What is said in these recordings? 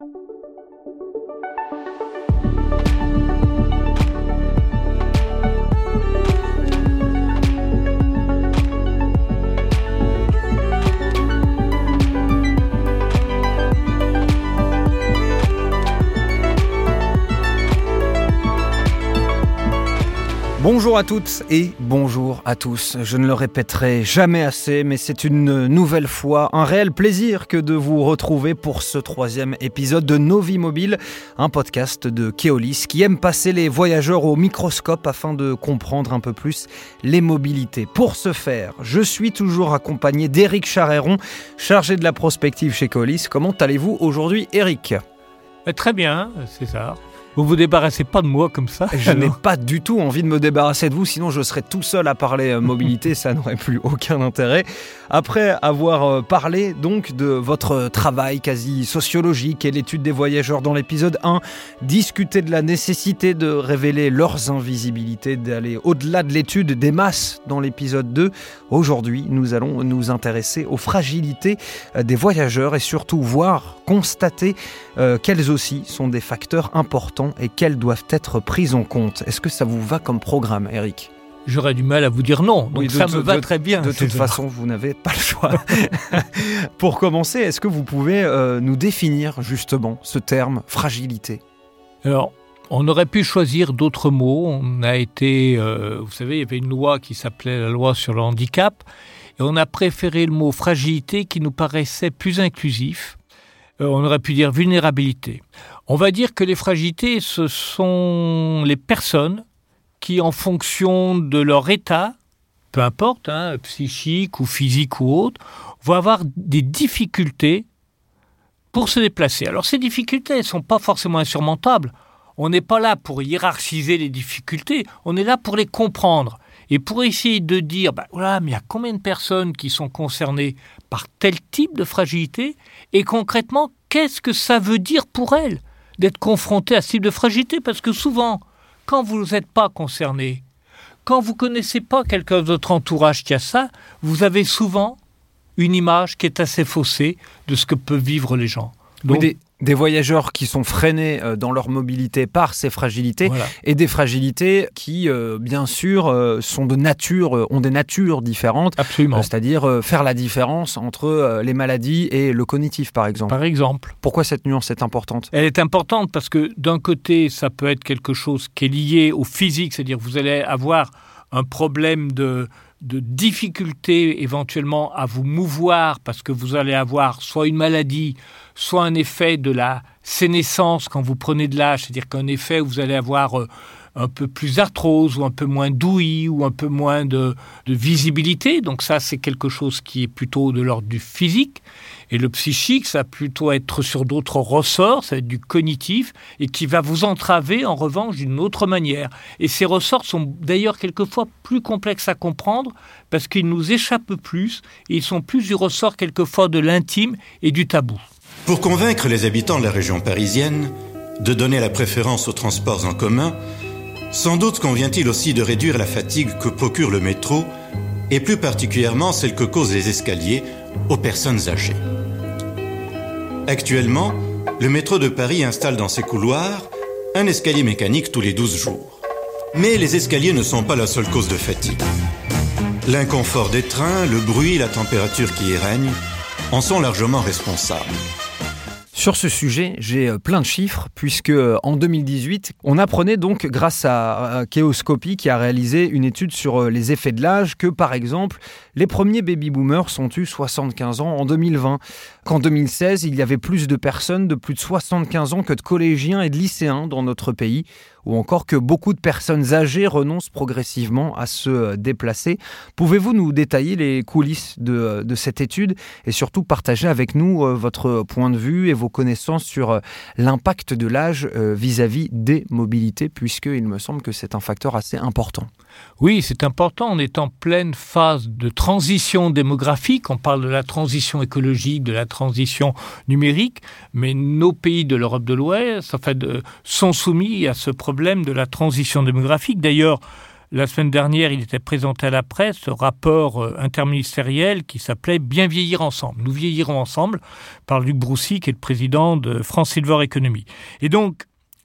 you Bonjour à toutes et bonjour à tous. Je ne le répéterai jamais assez, mais c'est une nouvelle fois un réel plaisir que de vous retrouver pour ce troisième épisode de Nos vies mobiles, un podcast de Keolis qui aime passer les voyageurs au microscope afin de comprendre un peu plus les mobilités. Pour ce faire, je suis toujours accompagné d'Éric Charéron, chargé de la prospective chez Keolis. Comment allez-vous aujourd'hui, Éric? Très bien, César. Vous vous débarrassez pas de moi comme ça Je n'ai pas du tout envie de me débarrasser de vous, sinon je serais tout seul à parler euh, mobilité, ça n'aurait plus aucun intérêt. Après avoir euh, parlé donc de votre travail quasi sociologique et l'étude des voyageurs dans l'épisode 1, discuter de la nécessité de révéler leurs invisibilités, d'aller au-delà de l'étude des masses dans l'épisode 2, aujourd'hui nous allons nous intéresser aux fragilités euh, des voyageurs et surtout voir, constater quels aussi sont des facteurs importants et quelles doivent être prises en compte? Est-ce que ça vous va comme programme, Eric? J'aurais du mal à vous dire non, donc ça me va très bien. De toute façon, vous n'avez pas le choix. Pour commencer, est-ce que vous pouvez euh, nous définir justement ce terme fragilité? Alors, on aurait pu choisir d'autres mots. On a été, euh, vous savez, il y avait une loi qui s'appelait la loi sur le handicap, et on a préféré le mot fragilité qui nous paraissait plus inclusif. Euh, on aurait pu dire vulnérabilité. On va dire que les fragilités, ce sont les personnes qui, en fonction de leur état, peu importe, hein, psychique ou physique ou autre, vont avoir des difficultés pour se déplacer. Alors ces difficultés ne sont pas forcément insurmontables. On n'est pas là pour hiérarchiser les difficultés, on est là pour les comprendre. Et pour essayer de dire, bah, voilà, mais il y a combien de personnes qui sont concernées par tel type de fragilité Et concrètement, qu'est-ce que ça veut dire pour elles d'être confronté à ce type de fragilité? Parce que souvent, quand vous n'êtes pas concerné, quand vous connaissez pas quelqu'un de votre entourage qui a ça, vous avez souvent une image qui est assez faussée de ce que peuvent vivre les gens. Donc, des voyageurs qui sont freinés euh, dans leur mobilité par ces fragilités et des fragilités qui, euh, bien sûr, euh, sont de nature, ont des natures différentes. Absolument. C'est-à-dire faire la différence entre les maladies et le cognitif, par exemple. Par exemple. Pourquoi cette nuance est importante? Elle est importante parce que d'un côté, ça peut être quelque chose qui est lié au physique, c'est-à-dire vous allez avoir un problème de, de difficulté éventuellement à vous mouvoir parce que vous allez avoir soit une maladie, soit un effet de la sénescence quand vous prenez de l'âge, c'est-à-dire qu'un effet vous allez avoir euh, un peu plus d'arthrose ou un peu moins d'ouïe ou un peu moins de, visibilité. Donc ça, c'est quelque chose qui est plutôt de l'ordre du physique. Et le psychique, ça va plutôt être sur d'autres ressorts, ça va être du cognitif, et qui va vous entraver en revanche d'une autre manière. Et ces ressorts sont d'ailleurs quelquefois plus complexes à comprendre parce qu'ils nous échappent plus et ils sont plus du ressort quelquefois de l'intime et du tabou. Pour convaincre les habitants de la région parisienne de donner la préférence aux transports en commun, sans doute convient-il aussi de réduire la fatigue que procure le métro, et plus particulièrement celle que causent les escaliers aux personnes âgées. Actuellement, le métro de Paris installe dans ses couloirs un escalier mécanique tous les 12 jours. Mais les escaliers ne sont pas la seule cause de fatigue. L'inconfort des trains, le bruit, la température qui y règne en sont largement responsables. Sur ce sujet, j'ai euh, plein de chiffres, puisque euh, en 2018, on apprenait donc, grâce à Kéoscopie, qui a réalisé une étude sur euh, les effets de l'âge, que par exemple, les premiers baby-boomers sont eu 75 ans en 2020. Qu'en 2016, il y avait plus de personnes de plus de 75 ans que de collégiens et de lycéens dans notre pays ou encore que beaucoup de personnes âgées renoncent progressivement à se euh, déplacer. Pouvez-vous nous détailler les coulisses de, euh, de, cette étude et surtout partager avec nous euh, votre point de vue et vos connaissances sur l'impact de l'âge vis-à-vis des mobilités, puisqu'il me semble que c'est un facteur assez important? Oui, c'est important. On est en pleine phase de transition démographique. On parle de la transition écologique, de la transition numérique, mais nos pays de l'Europe de l'Ouest fait, sont soumis à ce problème de la transition démographique. D'ailleurs, La semaine dernière, il était présenté à la presse ce rapport euh, interministériel qui s'appelait Bien vieillir ensemble. Nous vieillirons ensemble par Luc Broussy, qui est le président de France Silver Economy. Et donc,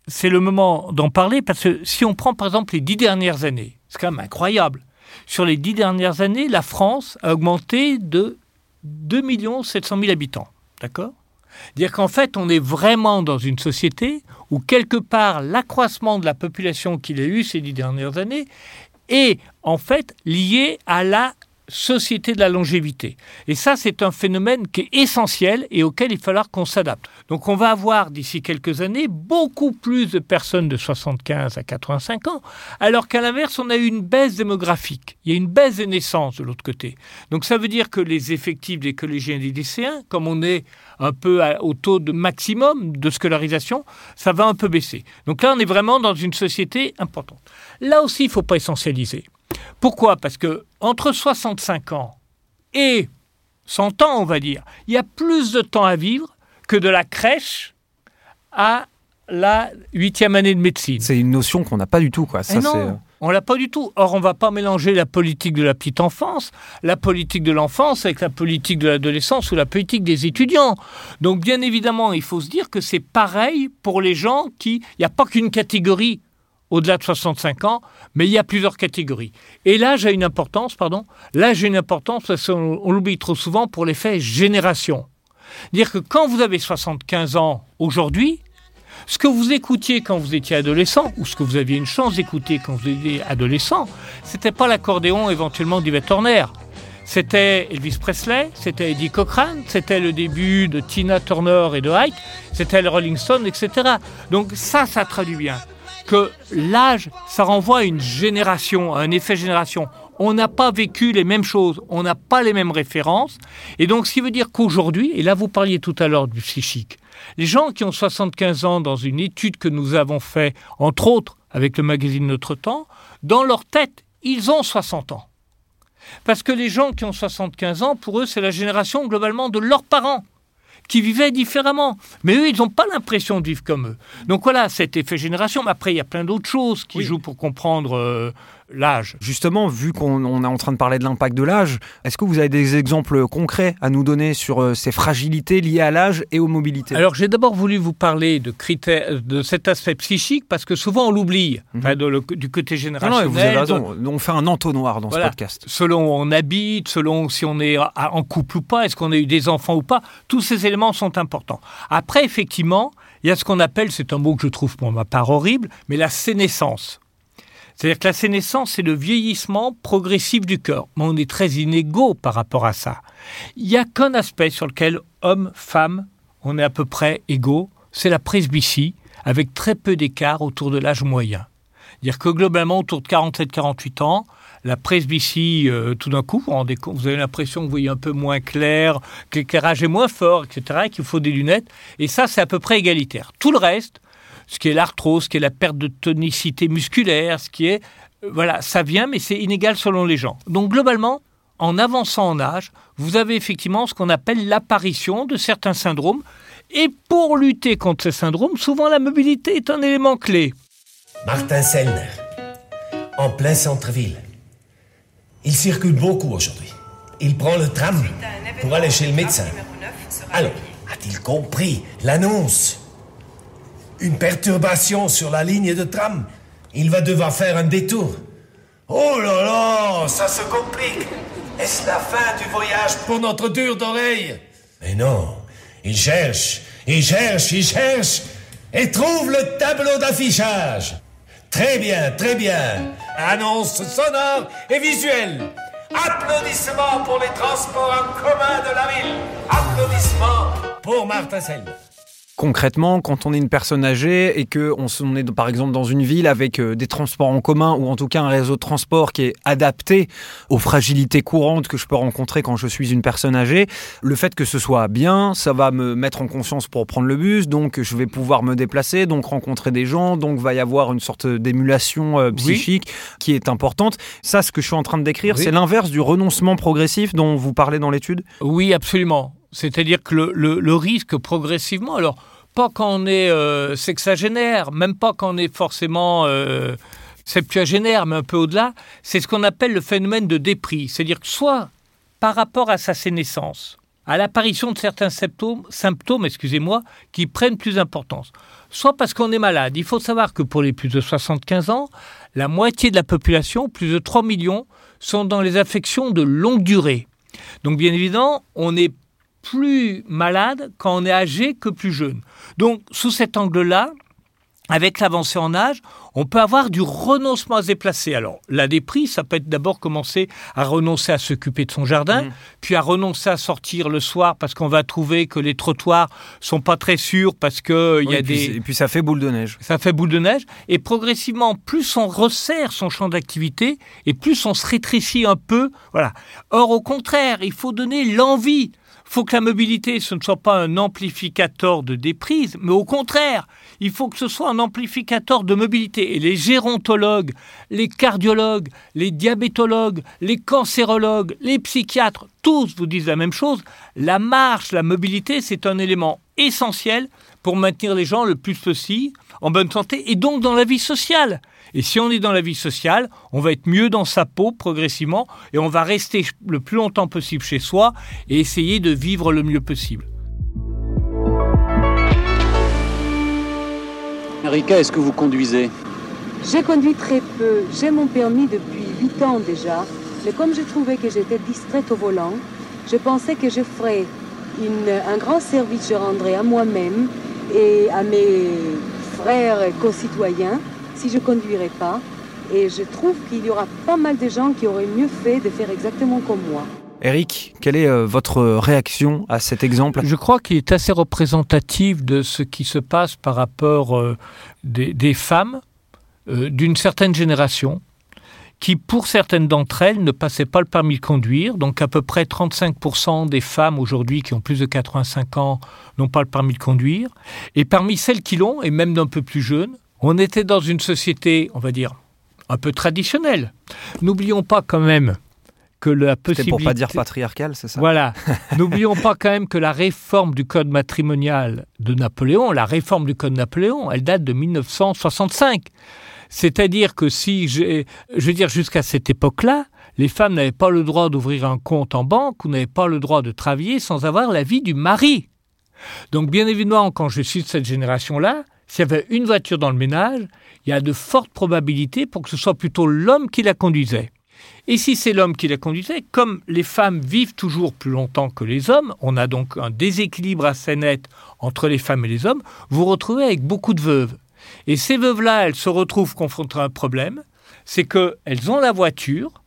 c'est le moment d'en parler parce que si on prend par exemple les dix dernières années, c'est quand même incroyable. Sur les dix dernières années, la France a augmenté de 2 700 000 habitants. D'accord? Dire qu'en fait, on est vraiment dans une société où quelque part l'accroissement de la population qu'il a eu ces dix dernières années est en fait lié à la société de la longévité. Et ça, c'est un phénomène qui est essentiel et auquel il falloir qu'on s'adapte. Donc on va avoir d'ici quelques années beaucoup plus de personnes de 75 à 85 ans, alors qu'à l'inverse, on a eu une baisse démographique. Il y a une baisse des naissances de l'autre côté. Donc ça veut dire que les effectifs des collégiens et des lycéens, comme on est un peu au taux de maximum de scolarisation, ça va un peu baisser. Donc là, on est vraiment dans une société importante. Là aussi, il ne faut pas essentialiser. Pourquoi? Parce que entre 65 ans et 100 ans, on va dire, il y a plus de temps à vivre que de la crèche à la huitième année de médecine. C'est une notion qu'on n'a pas du tout, quoi. Ça, non, euh, on l'a pas du tout. Or, on va pas mélanger la politique de la petite enfance, la politique de l'enfance avec la politique de l'adolescence ou la politique des étudiants. Donc, bien évidemment, il faut se dire que c'est pareil pour les gens qui... Il n'y a pas qu'une catégorie au-delà de 65 ans, mais il y a plusieurs catégories. Et l'âge a une importance, pardon, l'âge a une importance parce qu'on l'oublie trop souvent pour l'effet génération. Dire que quand vous avez 75 ans aujourd'hui, ce que vous écoutiez quand vous étiez adolescent, ou ce que vous aviez une chance d'écouter quand vous étiez adolescent, c'était pas l'accordéon éventuellement d'Yvette Horner. C'était Elvis Presley, c'était Eddie Cochrane, c'était le début de Tina Turner et de Ike, c'était le Rolling Stone, etc. Donc ça, ça traduit bien que l'âge, ça renvoie à une génération, à un effet génération. On n'a pas vécu les mêmes choses, on n'a pas les mêmes références. Et donc, ce qui veut dire qu'aujourd'hui, et là vous parliez tout à l'heure du psychique, les gens qui ont 75 ans dans une étude que nous avons fait, entre autres avec le magazine Notre Temps, dans leur tête, ils ont 60 ans. Parce que les gens qui ont 75 ans, pour eux, c'est la génération globalement de leurs parents qui vivaient différemment. Mais eux, ils n'ont pas l'impression de vivre comme eux. Donc voilà, cet effet génération. Mais après, il y a plein d'autres choses qui jouent pour comprendre euh, l'âge. Justement, vu qu'on est en train de parler de l'impact de l'âge, est-ce que vous avez des exemples concrets à nous donner sur euh, ces fragilités liées à l'âge et aux mobilités? Alors, j'ai d'abord voulu vous parler de critères, de cet aspect psychique parce que souvent on l'oublie, mhm. du côté générationnel. Non, vous avez raison. On fait un entonnoir dans ce podcast. Selon où on habite, selon si on est en couple ou pas, est-ce qu'on a eu des enfants ou pas, tous ces éléments sont importants. Après, effectivement, il y a ce qu'on appelle, c'est un mot que je trouve pour ma part horrible, mais la sénescence. C'est-à-dire que la sénescence, c'est le vieillissement progressif du corps. Mais on est très inégaux par rapport à ça. Il n'y a qu'un aspect sur lequel hommes, femmes, on est à peu près égaux, c'est la presbytie, avec très peu d'écart autour de l'âge moyen. C'est-à-dire que globalement, autour de 47-48 ans, la presbytie, euh, tout d'un coup, vous, vous avez l'impression que vous voyez un peu moins clair, que l'éclairage est moins fort, etc., qu'il faut des lunettes. Et ça, c'est à peu près égalitaire. Tout le reste, ce qui est l'arthrose, ce qui est la perte de tonicité musculaire, ce qui est... Euh, voilà, ça vient, mais c'est inégal selon les gens. Donc globalement, en avançant en âge, vous avez effectivement ce qu'on appelle l'apparition de certains syndromes. Et pour lutter contre ces syndromes, souvent la mobilité est un élément clé. Martin Sellner, en plein centre-ville. Il circule beaucoup aujourd'hui. Il prend le tram pour aller chez le médecin. Alors, a-t-il compris l'annonce? Une perturbation sur la ligne de tram. Il va devoir faire un détour. Oh là là, ça se complique. Est-ce la fin du voyage pour notre dur d'oreille? Mais non, il cherche, il cherche, il cherche et trouve le tableau d'affichage. Très bien, très bien. Annonce sonore et visuelle. Applaudissements pour les transports en commun de la ville. Applaudissements pour Martin Selme. Concrètement, quand on est une personne âgée et que on, est par exemple dans une ville avec euh, des transports en commun ou en tout cas un réseau de transport qui est adapté aux fragilités courantes que je peux rencontrer quand je suis une personne âgée, le fait que ce soit bien, ça va me mettre en conscience pour prendre le bus, donc je vais pouvoir me déplacer, donc rencontrer des gens, donc va y avoir une sorte d'émulation euh, psychique qui est importante. Ça, ce que je suis en train de décrire, c'est l'inverse du renoncement progressif dont vous parlez dans l'étude? Oui, absolument. C'est-à-dire que le, risque progressivement, alors pas quand on est euh, sexagénaire, même pas quand on est forcément euh, septuagénaire, mais un peu au-delà, c'est ce qu'on appelle le phénomène de dépris. C'est-à-dire que soit par rapport à sa sénescence, à l'apparition de certains symptômes, symptômes excusez-moi, qui prennent plus d'importance, soit parce qu'on est malade. Il faut savoir que pour les plus de 75 ans, la moitié de la population, plus de 3 millions, sont dans les affections de longue durée. Donc bien évidemment, on est plus malade quand on est âgé que plus jeune. Donc sous cet angle-là, avec l'avancée en âge, on peut avoir du renoncement à se déplacer. Alors, la déprise, ça peut être d'abord commencer à renoncer à s'occuper de son jardin, mmh. puis à renoncer à sortir le soir parce qu'on va trouver que les trottoirs sont pas très sûrs parce que il y a des et puis ça fait boule de neige. Ça fait boule de neige et progressivement, plus on resserre son champ d'activité et plus on se rétrécit un peu. Voilà. Or, au contraire, il faut donner l'envie faut que la mobilité, ce ne soit pas un amplificateur de déprise, mais au contraire, il faut que ce soit un amplificateur de mobilité. Et les gérontologues, les cardiologues, les diabétologues, les cancérologues, les psychiatres, tous vous disent la même chose. La marche, la mobilité, c'est un élément essentiel pour maintenir les gens le plus possible en bonne santé et donc dans la vie sociale. Et si on est dans la vie sociale, on va être mieux dans sa peau progressivement et on va rester le plus longtemps possible chez soi et essayer de vivre le mieux possible. Erika, est-ce que vous conduisez? J'ai conduit très peu. J'ai mon permis depuis 8 ans déjà. Mais comme je trouvais que j'étais distraite au volant, je pensais que je ferais un grand service, je rendrais à moi-même et à mes frères et concitoyens si je conduirais pas. Et je trouve qu'il y aura pas mal de gens qui auraient mieux fait de faire exactement comme moi. Eric, quelle est euh, votre réaction à cet exemple? Je crois qu'il est assez représentatif de ce qui se passe par rapport euh, des, femmes euh, d'une certaine génération qui, pour certaines d'entre elles, ne passaient pas le permis de conduire. Donc à peu près 35% des femmes aujourd'hui qui ont plus de 85 ans n'ont pas le permis de conduire. Et parmi celles qui l'ont, et même d'un peu plus jeunes, on était dans une société, on va dire, un peu traditionnelle. N'oublions pas quand même que la possibilité... pour pas dire patriarcal, c'est ça Voilà. N'oublions pas quand même que la réforme du code matrimonial de Napoléon, la réforme du code Napoléon, elle date de 1965. C'est-à-dire que si, je veux dire, jusqu'à cette époque-là, les femmes n'avaient pas le droit d'ouvrir un compte en banque ou n'avaient pas le droit de travailler sans avoir l'avis du mari. Donc bien évidemment, quand je suis de cette génération-là, s'il y avait une voiture dans le ménage, il y a de fortes probabilités pour que ce soit plutôt l'homme qui la conduisait. Et si c'est l'homme qui la conduisait, comme les femmes vivent toujours plus longtemps que les hommes, on a donc un déséquilibre assez net entre les femmes et les hommes, vous vous retrouvez avec beaucoup de veuves. Et ces veuves-là, elles se retrouvent confrontées à un problème, c'est qu'elles ont la voiture,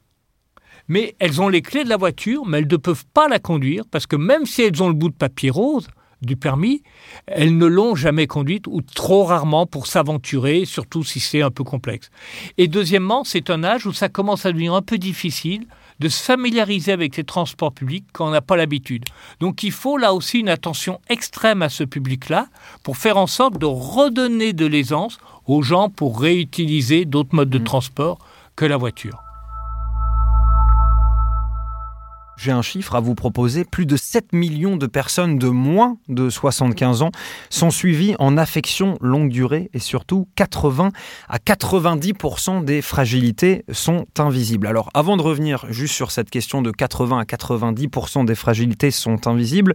mais elles ont les clés de la voiture, mais elles ne peuvent pas la conduire, parce que même si elles ont le bout de papier rose, du permis, elles ne l'ont jamais conduite ou trop rarement pour s'aventurer, surtout si c'est un peu complexe. Et deuxièmement, c'est un âge où ça commence à devenir un peu difficile de se familiariser avec les transports publics quand on n'a pas l'habitude. Donc il faut là aussi une attention extrême à ce public-là pour faire en sorte de redonner de l'aisance aux gens pour réutiliser d'autres modes de mmh. transport que la voiture. J'ai un chiffre à vous proposer. Plus de 7 millions de personnes de moins de 75 ans sont suivies en affection longue durée et surtout 80 à 90% des fragilités sont invisibles. Alors avant de revenir juste sur cette question de 80 à 90% des fragilités sont invisibles,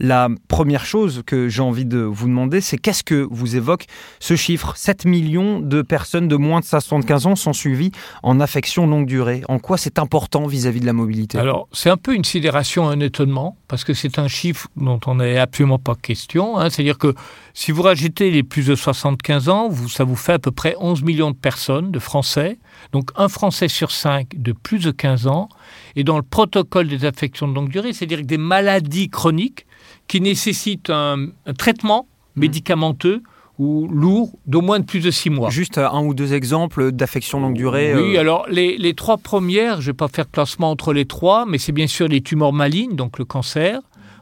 la première chose que j'ai envie de vous demander, c'est qu'est-ce que vous évoque ce chiffre? 7 millions de personnes de moins de 75 ans sont suivies en affection longue durée. En quoi c'est important vis-à-vis de la mobilité? Alors, c'est un peu une sidération, un étonnement, parce que c'est un chiffre dont on n'est absolument pas question. Hein. C'est-à-dire que si vous rajoutez les plus de 75 ans, ça vous fait à peu près 11 millions de personnes, de Français. Donc un Français sur cinq de plus de 15 ans. Et dans le protocole des affections de longue durée, c'est-à-dire des maladies chroniques, qui nécessite un, traitement médicamenteux ou lourd d'au moins de plus de six mois. Juste un ou deux exemples d'affections longue durée Oui, euh, alors les, les, trois premières, je ne vais pas faire classement entre les trois, mais c'est bien sûr les tumeurs malignes, donc le cancer,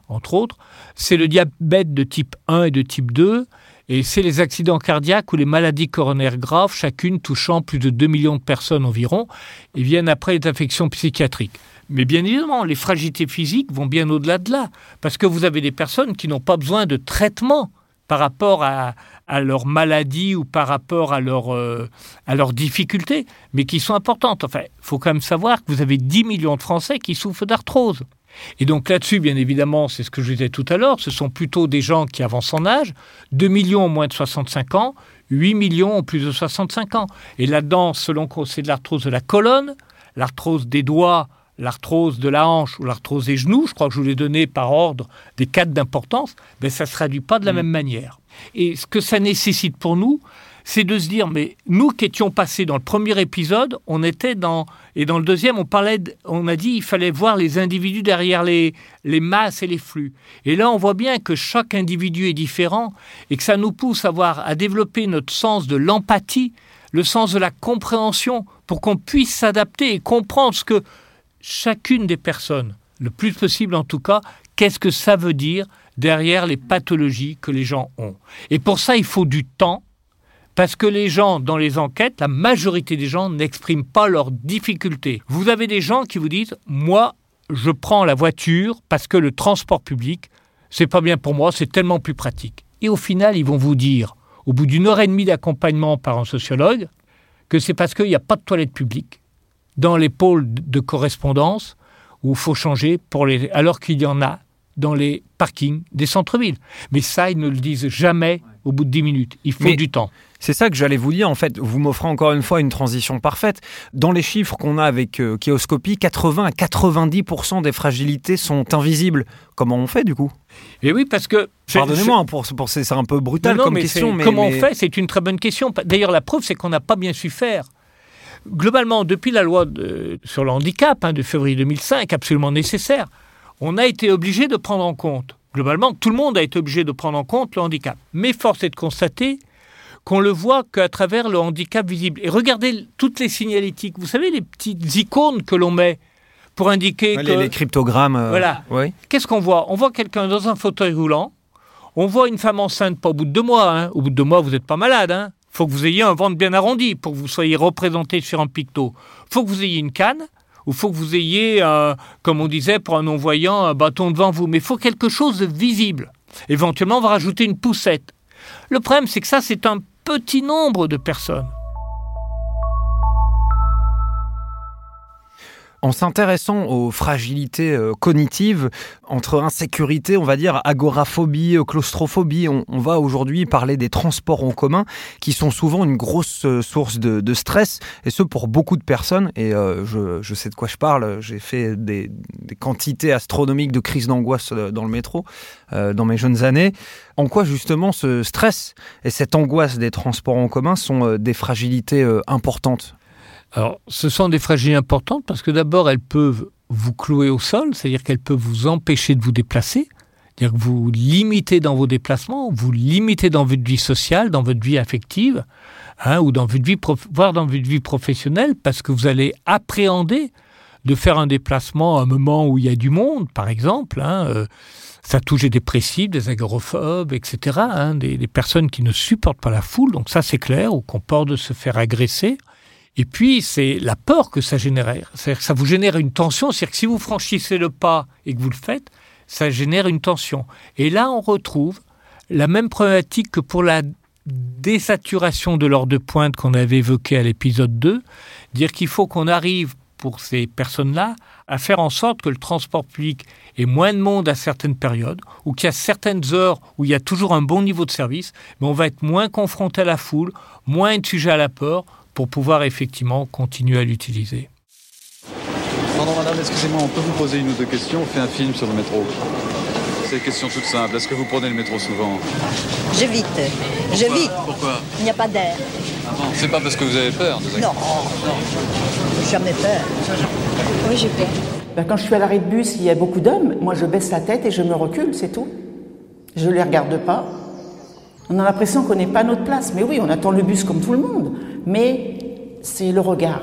entre autres. C'est le diabète de type 1 et de type 2. Et c'est les accidents cardiaques ou les maladies coronaires graves, chacune touchant plus de 2 millions de personnes environ, et viennent après les affections psychiatriques. Mais bien évidemment, les fragilités physiques vont bien au-delà de là, parce que vous avez des personnes qui n'ont pas besoin de traitement par rapport à, leur maladie ou par rapport à, leur, euh, à leurs difficultés, mais qui sont importantes. Enfin, il faut quand même savoir que vous avez 10 millions de Français qui souffrent d'arthrose. Et donc là-dessus, bien évidemment, c'est ce que je disais tout à l'heure, ce sont plutôt des gens qui avancent en âge, 2 millions ont moins de 65 ans, 8 millions ont plus de 65 ans. Et là-dedans, selon qu'on c'est de l'arthrose de la colonne, l'arthrose des doigts, l'arthrose de la hanche ou l'arthrose des genoux, je crois que je vous l'ai donné par ordre des quatre d'importance, ben ça ne se traduit pas de la mm. même manière. Et ce que ça nécessite pour nous, c'est de se dire, mais nous qui étions passés dans le premier épisode, on était dans, et dans le deuxième, on parlait, on a dit, il fallait voir les individus derrière les, les masses et les flux. Et là, on voit bien que chaque individu est différent et que ça nous pousse à voir, à développer notre sens de l'empathie, le sens de la compréhension, pour qu'on puisse s'adapter et comprendre ce que chacune des personnes, le plus possible en tout cas, qu'est-ce que ça veut dire derrière les pathologies que les gens ont. Et pour ça, il faut du temps parce que les gens, dans les enquêtes, la majorité des gens n'expriment pas leurs difficultés. Vous avez des gens qui vous disent Moi, je prends la voiture parce que le transport public, c'est pas bien pour moi, c'est tellement plus pratique. Et au final, ils vont vous dire, au bout d'une heure et demie d'accompagnement par un sociologue, que c'est parce qu'il n'y a pas de toilette publique dans les pôles de correspondance où il faut changer pour les, alors qu'il y en a dans les parkings des centres-villes. Mais ça, ils ne le disent jamais au bout de 10 minutes. Il faut du temps. C'est ça que j'allais vous dire. En fait, vous m'offrez encore une fois une transition parfaite. Dans les chiffres qu'on a avec euh, 80 à 90% des fragilités sont invisibles. Comment on fait du coup? Et oui, parce que. Pardonnez-moi, pour, pour c'est un peu brutal comme question. Mais, comment on fait? C'est une très bonne question. D'ailleurs, la preuve, c'est qu'on n'a pas bien su faire. Globalement, depuis la loi sur le handicap hein, de février 2005, absolument nécessaire, on a été obligé de prendre en compte. Globalement, tout le monde a été obligé de prendre en compte le handicap. Mais force est de constater qu'on le voit qu'à travers le handicap visible. Et regardez toutes les signalétiques. Vous savez, les petites icônes que l'on met pour indiquer que... Les, cryptogrammes. Euh, voilà. Qu'est-ce qu'on voit? On voit quelqu'un dans un fauteuil roulant. On voit une femme enceinte, pas au bout de deux mois. Hein. Au bout de deux mois, vous n'êtes pas malade. Hein. Faut que vous ayez un ventre bien arrondi pour que vous soyez représenté sur un picto. Faut que vous ayez une canne. Ou faut que vous ayez, comme on disait pour un non-voyant, un bâton devant vous. Mais il faut quelque chose de visible. Éventuellement, on va rajouter une poussette. Le problème, c'est que ça, c'est un petit nombre de personnes. En s'intéressant aux fragilités euh, cognitives, entre insécurité, on va dire, agoraphobie, euh, claustrophobie, on, va aujourd'hui parler des transports en commun qui sont souvent une grosse euh, source de, stress, et ce pour beaucoup de personnes. Et je, sais de quoi je parle, j'ai fait des, quantités astronomiques de crises d'angoisse dans le métro dans mes jeunes années. En quoi justement ce stress et cette angoisse des transports en commun sont des fragilités importantes? Alors, ce sont des fragilités importantes parce que d'abord, elles peuvent vous clouer au sol, c'est-à-dire qu'elles peuvent vous empêcher de vous déplacer, c'est-à-dire que vous limitez dans vos déplacements, vous limitez dans votre vie sociale, dans votre vie affective, hein, ou dans votre vie, voire dans votre vie professionnelle, parce que vous allez appréhender de faire un déplacement à un moment où il y a du monde, par exemple. Hein, euh, ça touche des dépressifs, des agoraphobes, etc., hein, des, des, personnes qui ne supportent pas la foule, donc ça c'est clair, ou qu'on peur de se faire agresser. Et puis, c'est la peur que ça génère. C'est-à-dire que ça vous génère une tension. C'est-à-dire que si vous franchissez le pas et que vous le faites, ça génère une tension. Et là, on retrouve la même problématique que pour la désaturation de l'ordre de pointe qu'on avait évoqué à l'épisode 2, dire qu'il faut qu'on arrive pour ces personnes-là à faire en sorte que le transport public ait moins de monde à certaines périodes, ou qu'il y a certaines heures où il y a toujours un bon niveau de service, mais on va être moins confronté à la foule, moins de sujet à la peur, pour pouvoir effectivement continuer à l'utiliser. Pardon madame, excusez-moi, on peut vous poser une ou deux questions On fait un film sur le métro. C'est une question toute simple. Est-ce que vous prenez le métro souvent J'évite. Je vis. Pourquoi Il n'y a pas d'air. Ah c'est pas parce que vous avez peur Non, non. Jamais peur. Oui, j'ai peur. Ben, quand je suis à l'arrêt de bus, il y a beaucoup d'hommes. Moi, je baisse la tête et je me recule, c'est tout. Je ne les regarde pas. On a l'impression qu'on n'est pas à notre place. Mais oui, on attend le bus comme tout le monde mais c'est le regard.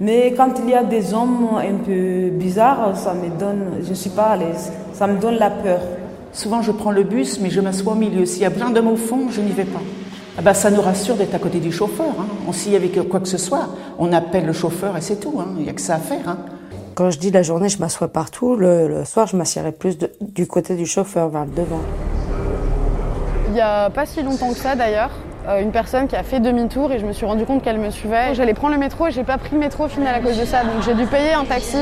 Mais quand il y a des hommes un peu bizarres, ça me donne, je ne suis pas à l'aise, ça me donne la peur. Souvent je prends le bus, mais je m'assois au milieu. S'il y a plein d'hommes au fond, je n'y vais pas. Ah ben, ça nous rassure d'être à côté du chauffeur. Hein. On s'y avec quoi que ce soit. On appelle le chauffeur et c'est tout. Hein. Il n'y a que ça à faire. Hein. Quand je dis la journée, je m'assois partout. Le, soir, je m'assierai plus du côté du chauffeur, vers le devant. Il n'y a pas si longtemps que ça d'ailleurs, une personne qui a fait demi-tour et je me suis rendu compte qu'elle me suivait. J'allais prendre le métro et j'ai pas pris le métro au final à cause de ça, donc j'ai dû payer un taxi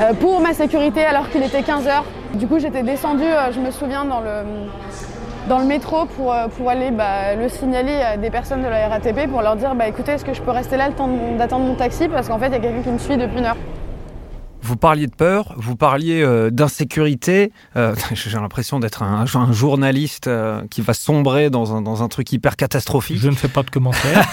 euh, pour ma sécurité alors qu'il était 15h. Du coup j'étais descendue, euh, je me souviens, dans le, métro pour, pour aller bah, le signaler à des personnes de la RATP pour leur dire bah, écoutez, est-ce que je peux rester là le temps d'attendre mon taxi? Parce qu'en fait il y a quelqu'un qui me suit depuis une heure. Vous parliez de peur, vous parliez euh, d'insécurité. Euh, J'ai l'impression d'être un, un, journaliste euh, qui va sombrer dans un, dans un, truc hyper catastrophique. Je ne fais pas de commentaires.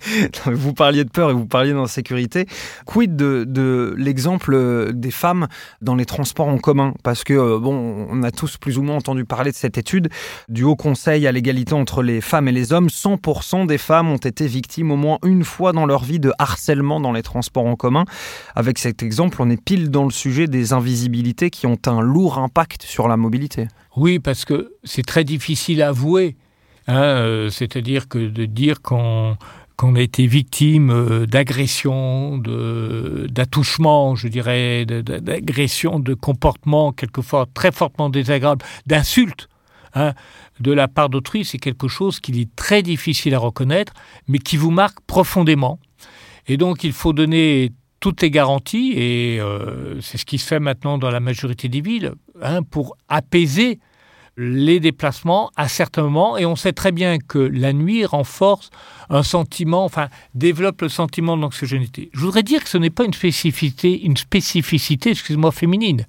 vous parliez de peur et vous parliez d'insécurité. Quid de, de l'exemple des femmes dans les transports en commun? Parce que, bon, on a tous plus ou moins entendu parler de cette étude du Haut Conseil à l'égalité entre les femmes et les hommes. 100% des femmes ont été victimes au moins une fois dans leur vie de harcèlement dans les transports en commun. Avec cet exemple, on est pile dans le sujet des invisibilités qui ont un lourd impact sur la mobilité. Oui, parce que c'est très difficile à avouer. Hein, euh, C'est-à-dire que de dire qu'on a été victime euh, d'agressions, d'attouchements, je dirais, d'agressions, de, comportements quelquefois très fortement désagréables, d'insultes hein, de la part d'autrui, c'est quelque chose qui est très difficile à reconnaître, mais qui vous marque profondément. Et donc il faut donner toutes les garanties, et euh, c'est ce qui se fait maintenant dans la majorité des villes, hein, pour apaiser les déplacements à certains moments. Et on sait très bien que la nuit renforce un sentiment, enfin, développe le sentiment d'anxiogénité. Je voudrais dire que ce n'est pas une spécificité, une spécificité, excuse-moi, féminine.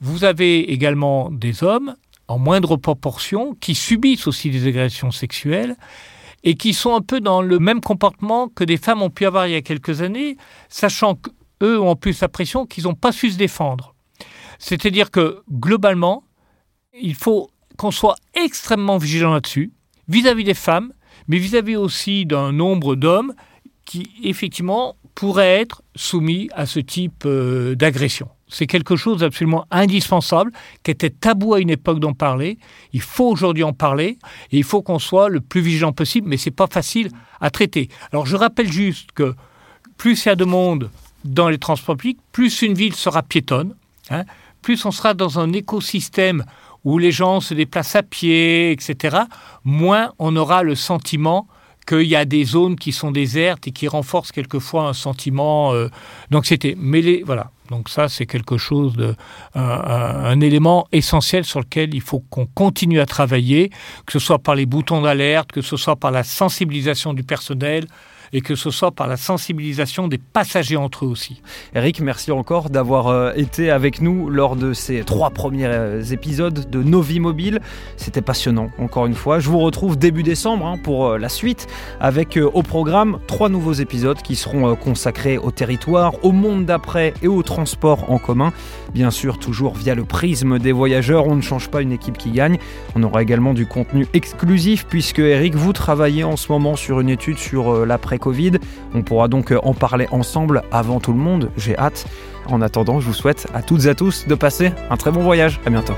Vous avez également des hommes, en moindre proportion, qui subissent aussi des agressions sexuelles, et qui sont un peu dans le même comportement que des femmes ont pu avoir il y a quelques années, sachant qu'eux ont plus l'impression qu'ils n'ont pas su se défendre. C'est-à-dire que globalement, il faut qu'on soit extrêmement vigilant là-dessus, vis-à-vis des femmes, mais vis-à-vis aussi d'un nombre d'hommes qui, effectivement, pourraient être soumis à ce type euh, d'agression. C'est quelque chose d'absolument indispensable, qui était tabou à une époque d'en parler. Il faut aujourd'hui en parler et il faut qu'on soit le plus vigilant possible, mais ce n'est pas facile à traiter. Alors je rappelle juste que plus il y a de monde dans les transports publics, plus une ville sera piétonne, hein, plus on sera dans un écosystème où les gens se déplacent à pied, etc., moins on aura le sentiment qu'il y a des zones qui sont désertes et qui renforcent quelquefois un sentiment euh, d'anxiété. Mais voilà, donc ça, c'est quelque chose de un, élément essentiel sur lequel il faut qu'on continue à travailler, que ce soit par les boutons d'alerte, que ce soit par la sensibilisation du personnel, et que ce soit par la sensibilisation des passagers entre eux aussi. Eric, merci encore d'avoir euh, été avec nous lors de ces trois premiers euh, épisodes de Nos vies mobiles. C'était passionnant, encore une fois. Je vous retrouve début décembre hein, pour euh, la suite, avec au programme trois nouveaux épisodes qui seront consacrés au territoire, au monde d'après et au transport en commun. Bien sûr, toujours via le prisme des voyageurs, on ne change pas une équipe qui gagne. On aura également du contenu exclusif puisque Eric, vous travaillez en ce moment sur une étude sur l'après Covid. On pourra donc en parler ensemble avant tout le monde. J'ai hâte. En attendant, je vous souhaite à toutes et à tous de passer un très bon voyage. À bientôt.